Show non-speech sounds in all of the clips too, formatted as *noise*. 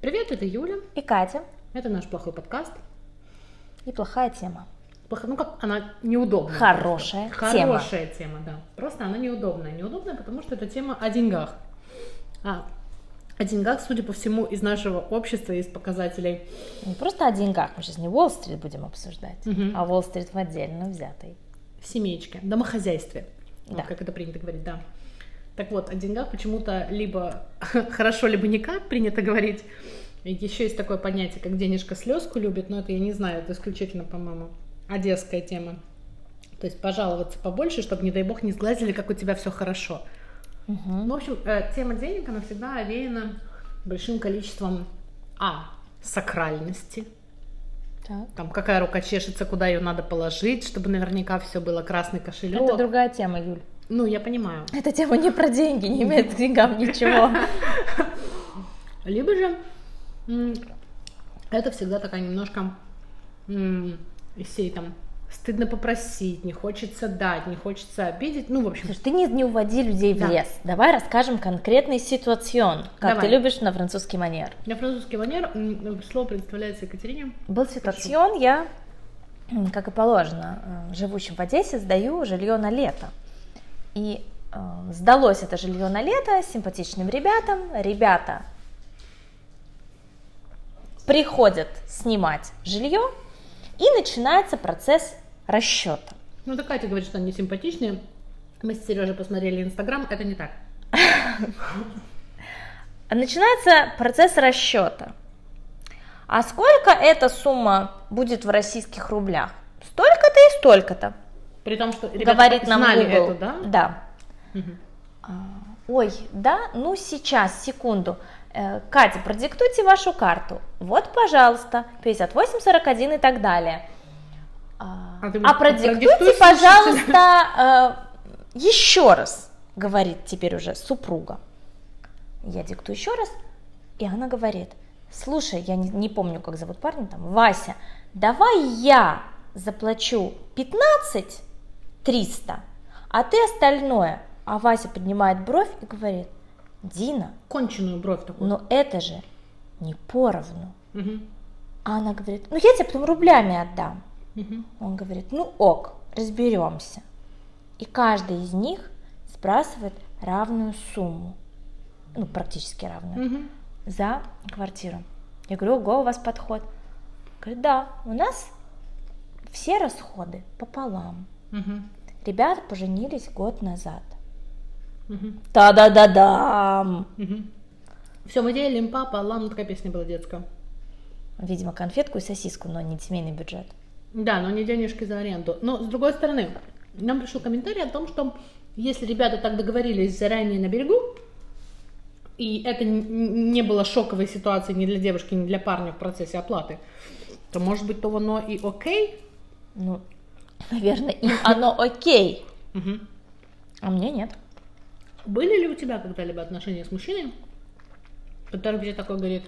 Привет, это Юля. И Катя. Это наш плохой подкаст. И плохая тема. Плохо, ну как она неудобная. Хорошая просто. тема. Хорошая тема, да. Просто она неудобная. Неудобная, потому что это тема о деньгах. А, о деньгах, судя по всему, из нашего общества, из показателей. Не просто о деньгах, мы сейчас не Уолл-стрит будем обсуждать, Мгм. а Уолл-стрит в отдельно взятой. в семеечке, домохозяйстве, вот Да. как это принято говорить, да. Так вот, о деньгах почему-то либо *laughs* хорошо, либо никак принято говорить. Еще есть такое понятие, как денежка слезку любит, но это я не знаю, это исключительно, по-моему, одесская тема. То есть пожаловаться побольше, чтобы, не дай бог, не сглазили, как у тебя все хорошо. Ну, в общем, э, тема денег, она всегда овеяна большим количеством, а, сакральности, Так. там, какая рука чешется, куда ее надо положить, чтобы наверняка все было красный кошелек. Это другая тема, Юль. Ну, я понимаю. Эта тема не про деньги, не имеет к деньгам ничего. *laughs* Либо же это всегда такая немножко из всей там стыдно попросить, не хочется дать, не хочется обидеть. Ну, в общем, Слушай, ты не, не уводи людей в Да. лес. Давай расскажем конкретный ситуацион, как Давай. ты любишь на французский манер. на французский манер слово представляется Екатерине. Был ситуацион, я, как и положено, э, живущим в Одессе, сдаю жилье на лето. И э, сдалось это жилье на лето симпатичным ребятам. Ребята приходят снимать жилье, и начинается процесс расчета. Ну, такая Катя говорит, что они симпатичные. Мы с Сережей посмотрели Инстаграм, это не так. *laughs* Начинается процесс расчета. А сколько эта сумма будет в российских рублях? Столько-то и столько-то, При том, что ребята говорит нам знали Google. эту, да? Да. А, Ой, да, ну сейчас, секунду. Э, Катя, продиктуйте вашу карту. Вот, пожалуйста, 58, 41 и так далее. А, А а продиктуй продиктуйте, пожалуйста, э, еще раз, говорит теперь уже супруга. Я диктую еще раз, и она говорит, слушай, я не, не помню, как зовут парня там, Вася, давай я заплачу 15 300, а ты остальное. А Вася поднимает бровь и говорит, Дина, Конченую бровь такую. но это же не поровну. Мгм. А она говорит, ну я тебе потом рублями отдам. Мгм. Он говорит, ну ок, разберемся. И каждый из них сбрасывает равную сумму, ну практически равную, Мгм. за квартиру. Я говорю, ого, у вас подход. Говорит, да, у нас все расходы пополам. Мгм. Ребята поженились год назад. Мгм. Та-да-да-дам! Все, мы делим папа, лам, такая песня была детская. Видимо, конфетку и сосиску, но не семейный бюджет. Да, но не денежки за аренду. Но с другой стороны, нам пришел комментарий о том, что если ребята так договорились заранее на берегу, и это не было шоковой ситуацией ни для девушки, ни для парня в процессе оплаты, то может быть то оно и окей. Ну, наверное, им оно окей, а мне нет. Были ли у тебя когда-либо отношения с мужчиной, который тебе такой говорит,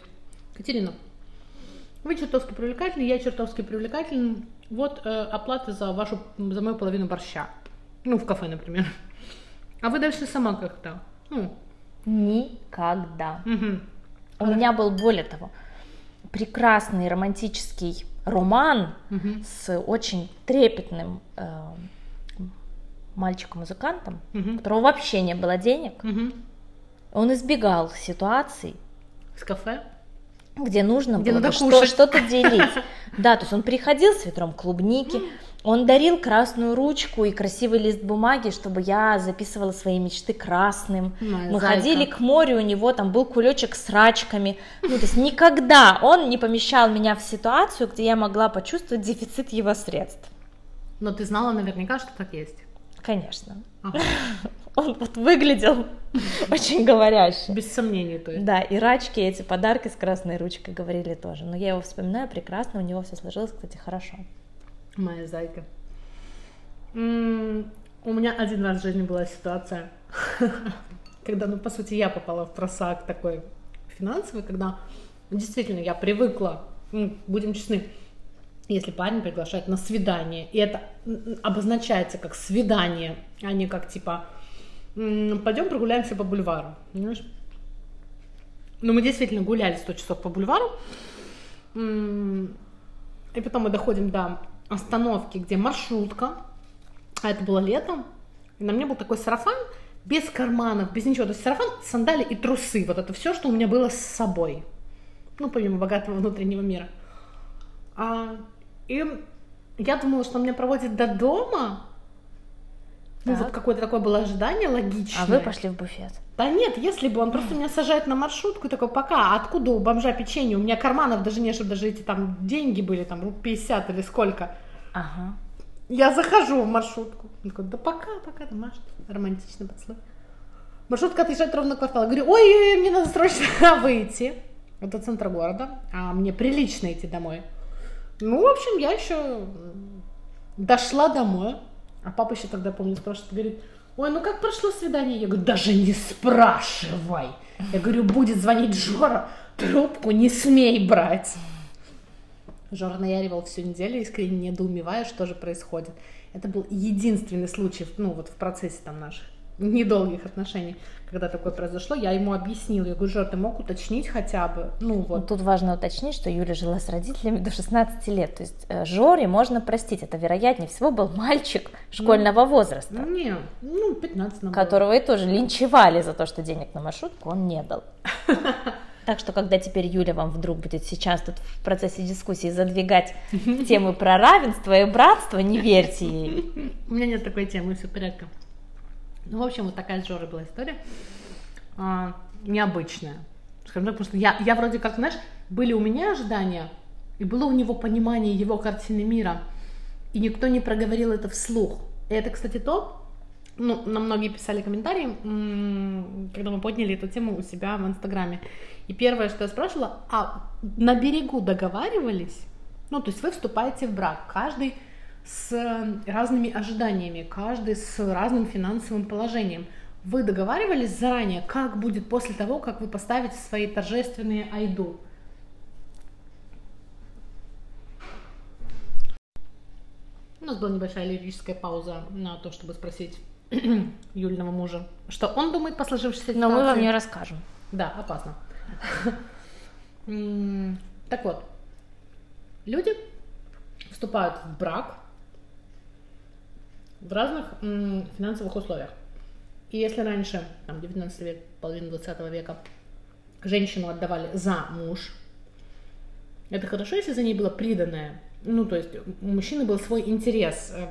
Катерина, вы чертовски привлекательны, я чертовски привлекателен, вот э, оплата за вашу, за мою половину борща. Ну, в кафе, например. А вы дальше сама как-то. Ну, Никогда. мгм. У меня был, более того, прекрасный романтический роман Мгм. с очень трепетным э, мальчиком-музыкантом, у Мгм. которого вообще не было денег. Мгм. Он избегал ситуаций, С кафе. где нужно Где было что- что-то делить. *laughs* Да, то есть он приходил с ведром клубники, он дарил красную ручку и красивый лист бумаги, чтобы я записывала свои мечты красным. Моя Мы зайка. ходили к морю, у него там был кулечек с рачками. Ну, то есть никогда он не помещал меня в ситуацию, где я могла почувствовать дефицит его средств. Но ты знала наверняка, что так есть. Конечно. Ага. *laughs* Он вот выглядел *laughs* очень говоряще. Без сомнений, то есть. Да, и рачки, эти подарки с красной ручкой говорили тоже. Но я его вспоминаю прекрасно, у него все сложилось, кстати, хорошо. Моя зайка. У меня один раз в жизни была ситуация, *laughs* когда, ну, по сути, я попала в просак такой финансовый, когда действительно я привыкла, м, будем честны, если парень приглашает на свидание, и это обозначается как свидание, а не как типа пойдем прогуляемся по бульвару, понимаешь? Ну, мы действительно гуляли 100 часов по бульвару. И потом мы доходим до остановки, где маршрутка. А это было летом. И на мне был такой сарафан без карманов, без ничего. То есть сарафан, сандали и трусы. Вот это все, что у меня было с собой. Ну, помимо богатого внутреннего мира. А, и я думала, что он меня проводит до дома, ну, вот какое-то такое было ожидание логичное. А вы пошли в буфет? Да нет, если бы он просто меня сажает на маршрутку и такой, пока, откуда у бомжа печенье? У меня карманов даже нет, чтобы даже эти там деньги были, там, рубль 50 или сколько. Ага. Я захожу в маршрутку. Он такой, да пока, пока, Маш, романтично поцелуй. Маршрутка отъезжает ровно квартал. Я говорю, ой, ой, ой, мне надо срочно *laughs* выйти. Это центр города, а мне прилично идти домой. Ну, в общем, я еще дошла домой. А папа еще тогда, помню, спрашивает, говорит, ой, ну как прошло свидание? Я говорю, даже не спрашивай. Я говорю, будет звонить Жора, трубку не смей брать. Жора наяривал всю неделю, искренне недоумевая, что же происходит. Это был единственный случай, ну вот в процессе там наших недолгих отношений, когда такое произошло, я ему объяснила, я говорю, Жор, ты мог уточнить хотя бы, ну вот. Тут важно уточнить, что Юля жила с родителями до 16 лет, то есть э, Жоре можно простить, это вероятнее всего был мальчик школьного ну, возраста. Не, ну 15 Которого и тоже линчевали за то, что денег на маршрутку он не дал. *laughs* Так что, когда теперь Юля вам вдруг будет сейчас тут в процессе дискуссии задвигать темы про равенство и братство, не верьте ей. У меня нет такой темы, все порядка. Ну, в общем, вот такая с Жорой была история. А, необычная. Скажем так, потому что я, я вроде как, знаешь, были у меня ожидания, и было у него понимание его картины мира, и никто не проговорил это вслух. И это, кстати, то, ну, нам многие писали комментарии, когда мы подняли эту тему у себя в Инстаграме. И первое, что я спрашивала, а на берегу договаривались? Ну, то есть вы вступаете в брак, каждый с разными ожиданиями, каждый с разным финансовым положением. Вы договаривались заранее, как будет после того, как вы поставите свои торжественные айду? У нас была небольшая лирическая пауза на то, чтобы спросить *clears throat* Юльного мужа, что он думает по сложившейся ситуации. Но мы вам не расскажем. Да, опасно. Так вот, люди вступают в брак в разных м, финансовых условиях. И если раньше, там, 19 век, половина 20 века, женщину отдавали за муж, это хорошо, если за ней было приданное. Ну, то есть у мужчины был свой интерес э,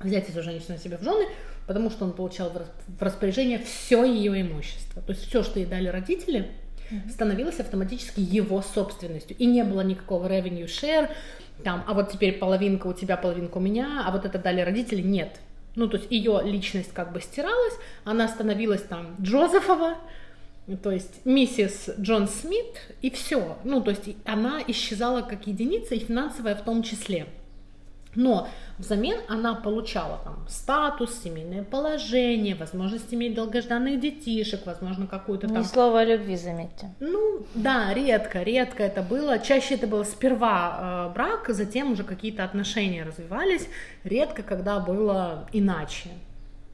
взять эту женщину себе в жены, потому что он получал в распоряжение все ее имущество. То есть все, что ей дали родители, становилось автоматически его собственностью. И не было никакого revenue share, там, а вот теперь половинка у тебя, половинка у меня, а вот это дали родители, нет. Ну, то есть ее личность как бы стиралась, она становилась там Джозефова, то есть миссис Джон Смит, и все. Ну, то есть она исчезала как единица, и финансовая в том числе. Но взамен она получала там статус, семейное положение, возможность иметь долгожданных детишек, возможно, какую-то там... Ни слова о любви, заметьте. Ну, да, редко, редко это было. Чаще это было сперва э, брак, затем уже какие-то отношения развивались. Редко, когда было иначе.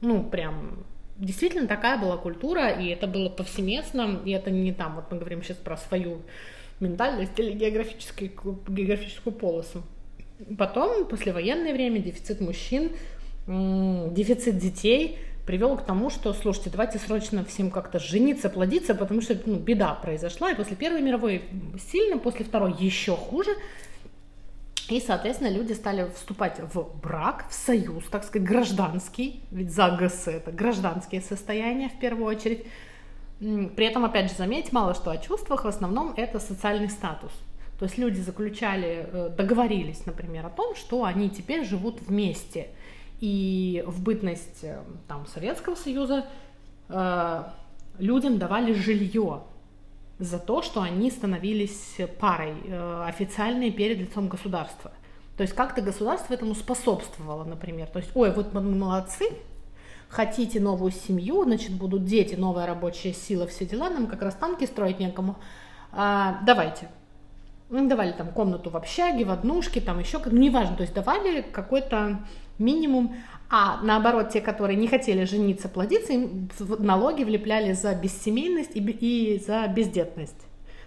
Ну, прям действительно такая была культура, и это было повсеместно, и это не там, вот мы говорим сейчас про свою ментальность или географическую, географическую полосу. Потом, послевоенное время, дефицит мужчин, дефицит детей привел к тому, что, слушайте, давайте срочно всем как-то жениться, плодиться, потому что ну, беда произошла, и после Первой мировой сильно, после Второй еще хуже. И, соответственно, люди стали вступать в брак, в союз, так сказать, гражданский, ведь за ГС это гражданские состояния в первую очередь. При этом, опять же, заметь, мало что о чувствах, в основном это социальный статус. То есть люди заключали, э, договорились, например, о том, что они теперь живут вместе. И в бытность э, там, Советского Союза э, людям давали жилье за то, что они становились парой э, официальной перед лицом государства. То есть как-то государство этому способствовало, например. То есть, ой, вот мы молодцы, хотите новую семью, значит, будут дети, новая рабочая сила, все дела, нам как раз танки строить некому. А, давайте, давали там комнату в общаге, в однушке, там еще, ну, неважно, то есть давали какой-то минимум, а наоборот, те, которые не хотели жениться, плодиться, им налоги влепляли за бессемейность и, и за бездетность.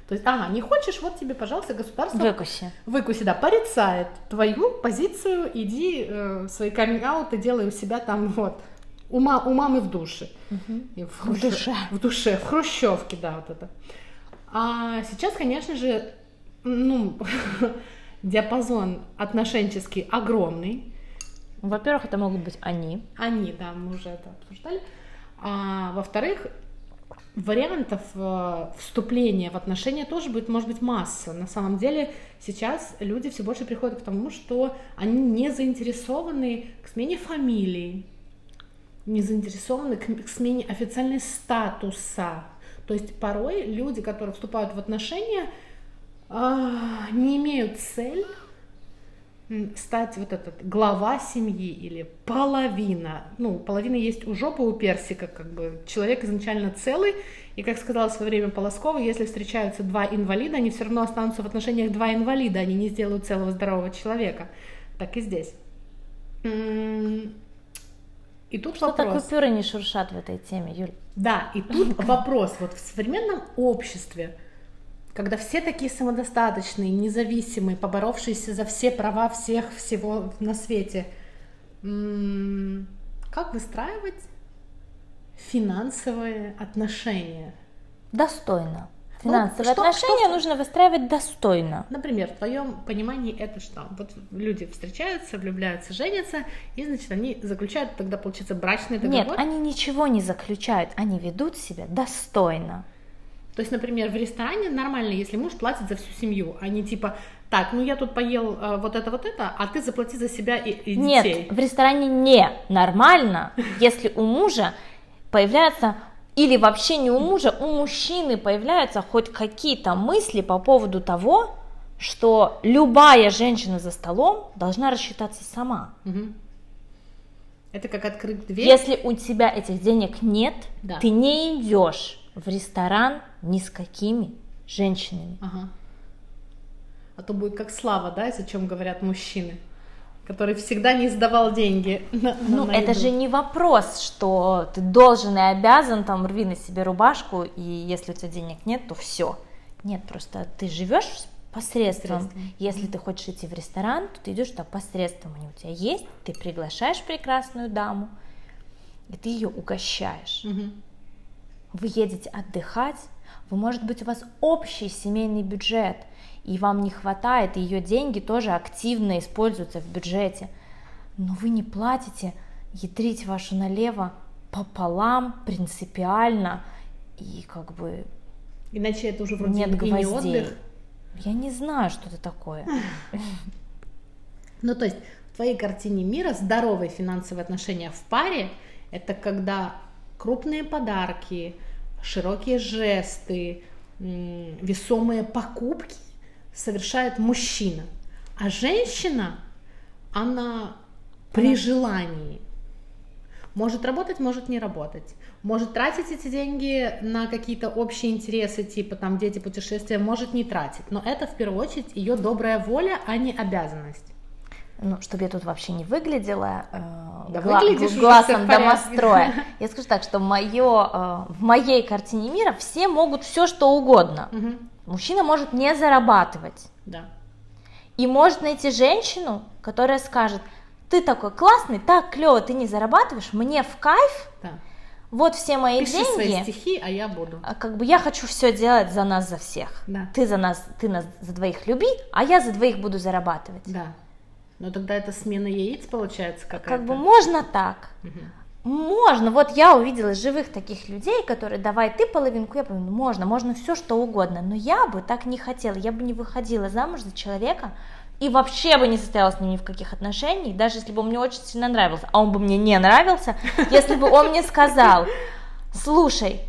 То есть, ага, не хочешь, вот тебе, пожалуйста, государство... Выкуси. Выкуси, да, порицает твою позицию, иди э, свои каминг и делай у себя там вот, у, ма, у мамы в душе. Угу. В, в душе. В душе, в хрущевке, да, вот это. А сейчас, конечно же, ну, *laughs* диапазон отношенческий огромный. Во-первых, это могут быть они. Они, да, мы уже это обсуждали. А, во-вторых, вариантов э, вступления в отношения тоже будет, может быть, масса. На самом деле сейчас люди все больше приходят к тому, что они не заинтересованы к смене фамилии, не заинтересованы к, смене официальной статуса. То есть порой люди, которые вступают в отношения, не имеют цель стать вот этот глава семьи или половина. Ну, половина есть у жопы у персика, как бы человек изначально целый. И, как сказала в свое время Полоскова, если встречаются два инвалида, они все равно останутся в отношениях два инвалида, они не сделают целого здорового человека. Так и здесь. И тут Что вопрос. купюры не шуршат в этой теме, Юль? Да, и тут *laughs* вопрос. Вот в современном обществе когда все такие самодостаточные, независимые, поборовшиеся за все права всех всего на свете, как выстраивать финансовые отношения? Достойно. Ну, Финансовые ну, что, отношения что, нужно выстраивать достойно. Например, в твоем понимании это что? Вот люди встречаются, влюбляются, женятся, и, значит, они заключают тогда, получается, брачный договор? Нет, они ничего не заключают, они ведут себя достойно. То есть, например, в ресторане нормально, если муж платит за всю семью, а не типа, так, ну я тут поел э, вот это, вот это, а ты заплати за себя и, и детей. Нет, в ресторане не нормально, если у мужа появляется или вообще не у мужа, у мужчины появляются хоть какие-то мысли по поводу того, что любая женщина за столом должна рассчитаться сама. Угу. Это как открыть дверь. Если у тебя этих денег нет, да. ты не идешь в ресторан ни с какими женщинами. Ага. А то будет как Слава, да, о чем говорят мужчины, который всегда не сдавал деньги. На, ну, на это же не вопрос, что ты должен и обязан там рви на себе рубашку, и если у тебя денег нет, то все. Нет, просто ты живешь посредством. посредством. Если ты хочешь идти в ресторан, то ты идешь туда посредством. Они у тебя есть, ты приглашаешь прекрасную даму, и ты ее угощаешь. Угу вы едете отдыхать, вы, может быть, у вас общий семейный бюджет, и вам не хватает, и ее деньги тоже активно используются в бюджете, но вы не платите, ядрить вашу налево пополам, принципиально, и как бы... Иначе это уже вроде нет гвоздей. не отдых. Я не знаю, что это такое. Ну, то есть, в твоей картине мира здоровые финансовые отношения в паре – это когда крупные подарки, широкие жесты, весомые покупки совершает мужчина. А женщина, она при желании может работать, может не работать. Может тратить эти деньги на какие-то общие интересы, типа там дети, путешествия, может не тратить. Но это в первую очередь ее добрая воля, а не обязанность ну, чтобы я тут вообще не выглядела э, да гла- глазом домостроя, я скажу так, что мое, э, в моей картине мира все могут все что угодно. Угу. Мужчина может не зарабатывать. Да. И может найти женщину, которая скажет, ты такой классный, так клево, ты не зарабатываешь, мне в кайф, да. вот все мои Пиши деньги. свои стихи, а я буду. А как бы я хочу все делать за нас, за всех. Да. Ты за нас, ты нас за двоих люби, а я за двоих буду зарабатывать. Да. Но тогда это смена яиц получается какая-то. Как бы можно так. Угу. Можно. Вот я увидела живых таких людей, которые давай ты половинку, я половинку. Можно, можно все что угодно. Но я бы так не хотела. Я бы не выходила замуж за человека и вообще бы не состояла с ним ни в каких отношениях, даже если бы он мне очень сильно нравился. А он бы мне не нравился, *laughs* если бы он мне сказал, слушай,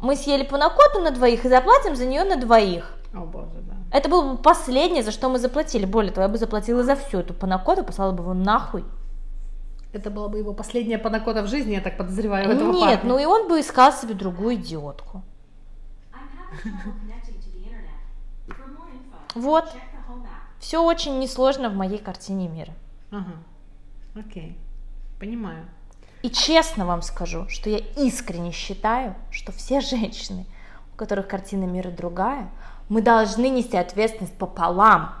мы съели панакоту на двоих и заплатим за нее на двоих. О боже, да. Это было бы последнее, за что мы заплатили. Более того, я бы заплатила за всю эту панакоту, послала бы его нахуй. Это была бы его последняя панакота в жизни, я так подозреваю, этого Нет, парня. ну и он бы искал себе другую идиотку. Вот. Все очень несложно в моей картине мира. Ага. Окей. Понимаю. И честно вам скажу, что я искренне считаю, что все женщины, у которых картина мира другая, мы должны нести ответственность пополам.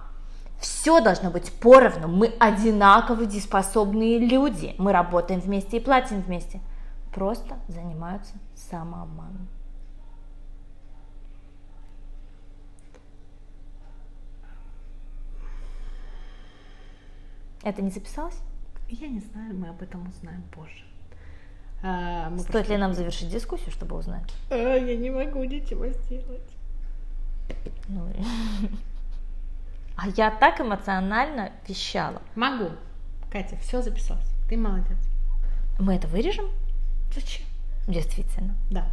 Все должно быть поровну. Мы одинаково дееспособные люди. Мы работаем вместе и платим вместе. Просто занимаются самообманом. Это не записалось? Я не знаю, мы об этом узнаем позже. А, Стоит просто- ли нам завершить дискуссию, чтобы узнать? А, я не могу ничего сделать. Ну, *laughs* А я так эмоционально вещала. Могу. Катя, все записалось. Ты молодец. Мы это вырежем? Зачем? Действительно. Да.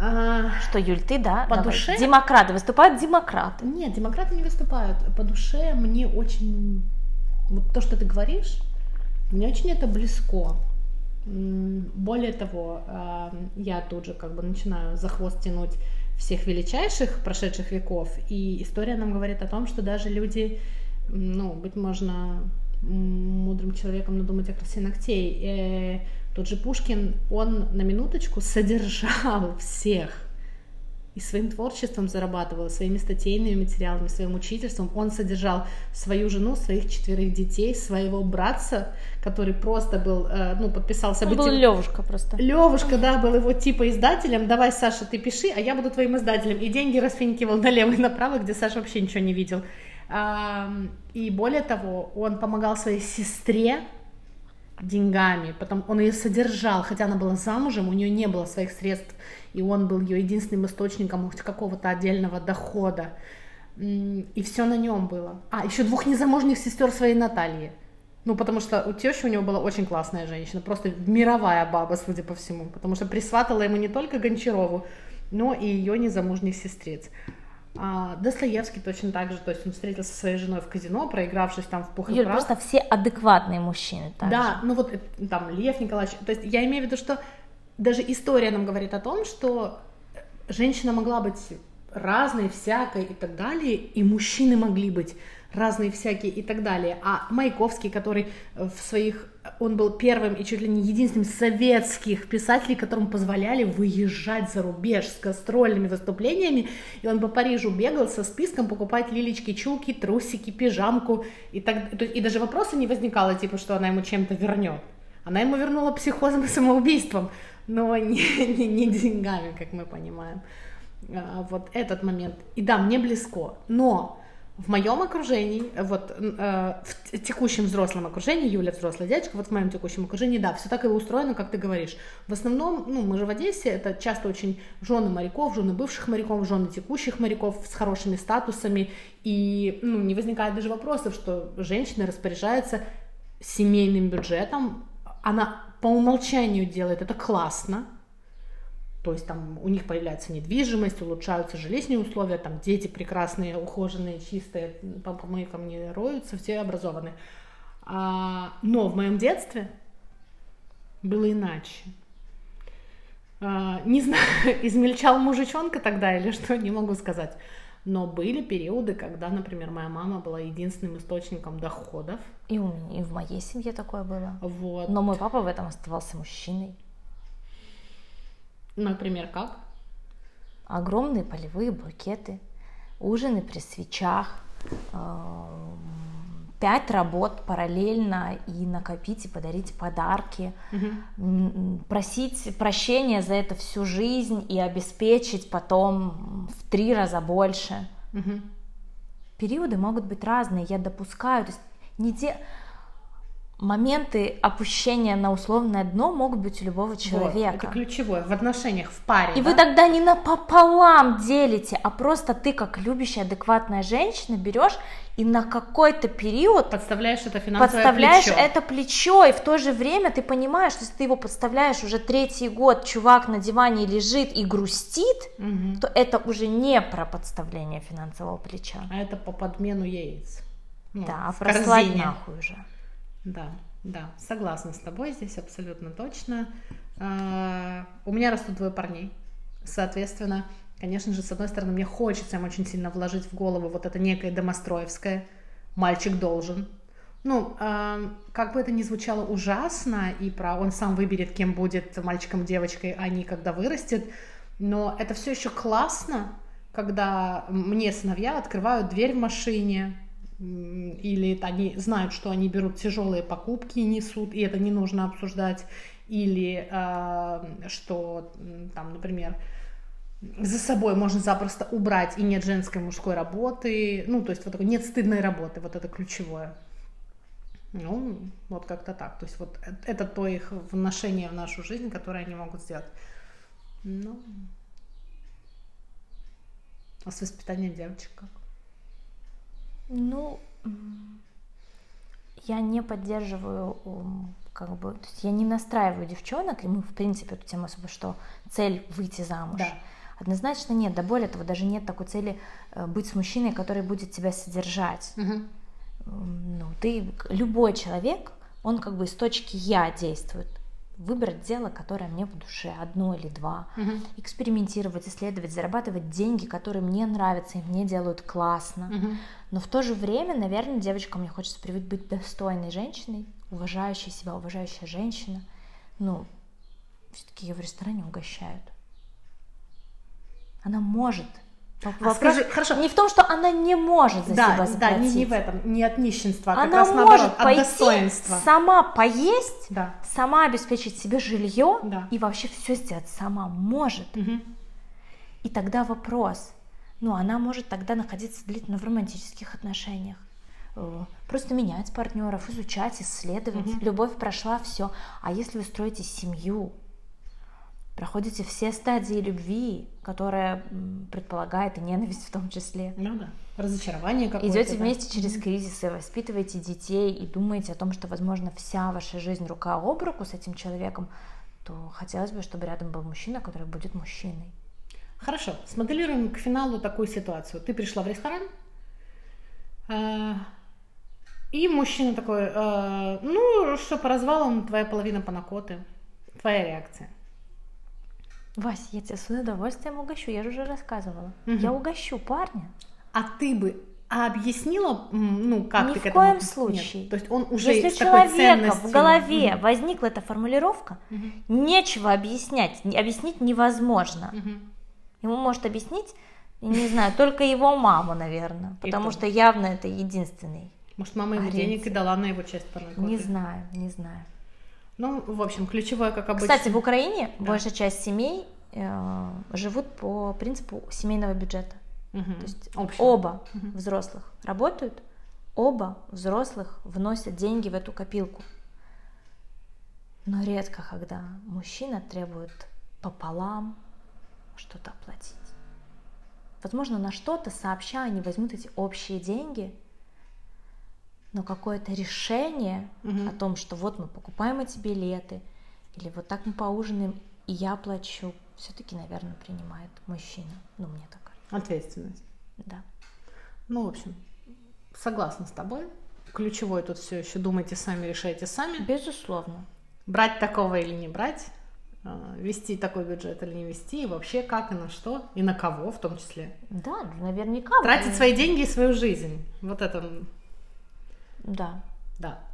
А, Что, Юль, ты, да? По Давай. душе? Демократы, выступают демократы. Нет, демократы не выступают. По душе мне очень... Вот то, что ты говоришь, мне очень это близко. Более того, а, я тут же как бы начинаю за хвост тянуть всех величайших прошедших веков, и история нам говорит о том, что даже люди, ну, быть можно мудрым человеком надумать о красе ногтей. Э, Тот же Пушкин, он на минуточку содержал всех и своим творчеством зарабатывал, своими статейными материалами, своим учительством. Он содержал свою жену, своих четверых детей, своего братца, который просто был, э, ну, подписал Он был. Левушка просто. Левушка, да, был его типа издателем. Давай, Саша, ты пиши, а я буду твоим издателем. И деньги расфинкивал налево и направо, где Саша вообще ничего не видел. И более того, он помогал своей сестре деньгами, потом он ее содержал, хотя она была замужем, у нее не было своих средств, и он был ее единственным источником хоть какого-то отдельного дохода. И все на нем было. А, еще двух незамужних сестер своей Натальи. Ну, потому что у тещи у него была очень классная женщина, просто мировая баба, судя по всему, потому что присватала ему не только Гончарову, но и ее незамужних сестриц. А Достоевский точно так же, то есть он встретился со своей женой в казино, проигравшись там в пух и Юль, прах. просто все адекватные мужчины. так Да, ну вот э, там Лев Николаевич, то есть я имею в виду, что даже история нам говорит о том, что женщина могла быть разной, всякой и так далее, и мужчины могли быть разные, всякие и так далее. А Маяковский, который в своих, он был первым и чуть ли не единственным советских писателей, которым позволяли выезжать за рубеж с гастрольными выступлениями, и он по Парижу бегал со списком покупать лилечки, чулки, трусики, пижамку, и, так, и даже вопроса не возникало, типа, что она ему чем-то вернет. Она ему вернула психозом и самоубийством, но не, не, не деньгами, как мы понимаем. А, Вот этот момент. И да, мне близко. Но в моем окружении, вот э, в текущем взрослом окружении, Юля взрослая девочка, вот в моем текущем окружении, да, все так и устроено, как ты говоришь. В основном, ну, мы же в Одессе, это часто очень жены моряков, жены бывших моряков, жены текущих моряков с хорошими статусами, и ну, не возникает даже вопросов, что женщина распоряжается семейным бюджетом, она по умолчанию делает это классно, то есть там у них появляется недвижимость, улучшаются жилищные условия, там дети прекрасные, ухоженные, чистые, по помойкам не роются, все образованные. А, но в моем детстве было иначе. А, не знаю, *laughs* измельчал мужичонка тогда или что, не могу сказать. Но были периоды, когда, например, моя мама была единственным источником доходов. И, у меня- и в моей семье такое было. Вот. Но мой папа в этом оставался мужчиной. Например, как? Огромные полевые букеты, ужины при свечах, эм, пять работ параллельно и накопить и подарить подарки, м, просить прощения за это всю жизнь и обеспечить потом в три раза больше. Мгм. Периоды могут быть разные, я допускаю. То есть не те моменты опущения на условное дно могут быть у любого Вот, человека. это ключевое в отношениях, в паре. И да? вы тогда не напополам делите, а просто ты, как любящая, адекватная женщина, берешь и на какой-то период подставляешь это финансовое подставляешь плечо. это плечо, и в то же время ты понимаешь, что если ты его подставляешь уже третий год, чувак на диване лежит и грустит, Мгм. то это уже не про подставление финансового плеча. А это по подмену яиц. Ну, да, а про слать нахуй уже. Да, да, согласна с тобой здесь абсолютно точно. А, У меня растут двое парней, соответственно, Конечно же, с одной стороны, мне хочется им очень сильно вложить в голову вот это некое домостроевское «мальчик должен». Ну, э, как бы это ни звучало ужасно, и про он сам выберет, кем будет мальчиком, девочкой, а не когда вырастет, но это все еще классно, когда мне сыновья открывают дверь в машине, или они знают, что они берут тяжелые покупки и несут, и это не нужно обсуждать, или э, что там, например, за собой можно запросто убрать, и нет женской мужской работы, ну, то есть вот такой нет стыдной работы, вот это ключевое. Ну, вот как-то так. То есть вот это то их вношение в нашу жизнь, которое они могут сделать. Ну, а с воспитанием девочек как? Ну, я не поддерживаю, как бы, то есть я не настраиваю девчонок, и мы, в принципе, эту тему особо, что цель выйти замуж. Да. Однозначно нет, да более того, даже нет такой цели э, быть с мужчиной, который будет тебя содержать. Угу. Ну, ты, любой человек, он как бы из точки я действует выбрать дело, которое мне по душе, одно или два, угу. экспериментировать, исследовать, зарабатывать деньги, которые мне нравятся и мне делают классно. Угу. Но в то же время, наверное, девочкам мне хочется привить быть достойной женщиной, уважающей себя, уважающая женщина. Ну, все-таки ее в ресторане угощают. Она может а Вопрос скажи, хорошо. Не в том, что она не может за да, себя заплатить. Да, не, не в этом, не от нищенства, а она как раз может наоборот, пойти, от достоинства. сама поесть, да. сама обеспечить себе жилье да. и вообще все сделать сама может. Угу. И тогда вопрос, ну она может тогда находиться длительно в романтических отношениях, э, просто менять партнеров, изучать, исследовать. Угу. Любовь прошла все. А если вы строите семью, проходите все стадии любви, которая предполагает и ненависть в том числе. Ну да, разочарование какое-то. Идете да. вместе через кризисы, воспитываете детей и думаете о том, что, возможно, вся ваша жизнь рука об руку с этим человеком, то хотелось бы, чтобы рядом был мужчина, который будет мужчиной. Хорошо, смоделируем к финалу такую ситуацию. Ты пришла в ресторан, э, и мужчина такой, э, ну, что по развалам, твоя половина панакоты. Твоя реакция. Вась, я тебя с удовольствием угощу, я же уже рассказывала. Угу. Я угощу парня. А ты бы объяснила, ну, как Ни ты в к этому... коем случае. Нет. То есть он уже Если с человека ценностью... в голове угу. возникла эта формулировка, угу. нечего объяснять, объяснить невозможно. Угу. Ему может объяснить, не знаю, только его мама, наверное, потому что явно это единственный. Может, мама ему денег и дала на его часть порнокоты? Не знаю, не знаю. Ну, в общем, ключевое, как обычно. Кстати, в Украине да. большая часть семей э, живут по принципу семейного бюджета. Угу. То есть Общего. оба угу. взрослых работают, оба взрослых вносят деньги в эту копилку. Но редко, когда мужчина требует пополам что-то оплатить. Возможно, на что-то сообща они возьмут эти общие деньги – но какое-то решение угу. о том, что вот мы покупаем эти билеты, или вот так мы поужинаем, и я плачу, все-таки, наверное, принимает мужчина. Ну, мне так кажется. Ответственность. Да. Ну, в общем, согласна с тобой. Ключевое тут все еще думайте сами, решайте сами. Безусловно. Брать такого или не брать, а, вести такой бюджет или не вести, и вообще как и на что, и на кого в том числе. Да, наверняка. Тратить свои деньги и свою жизнь. Вот это да. Да.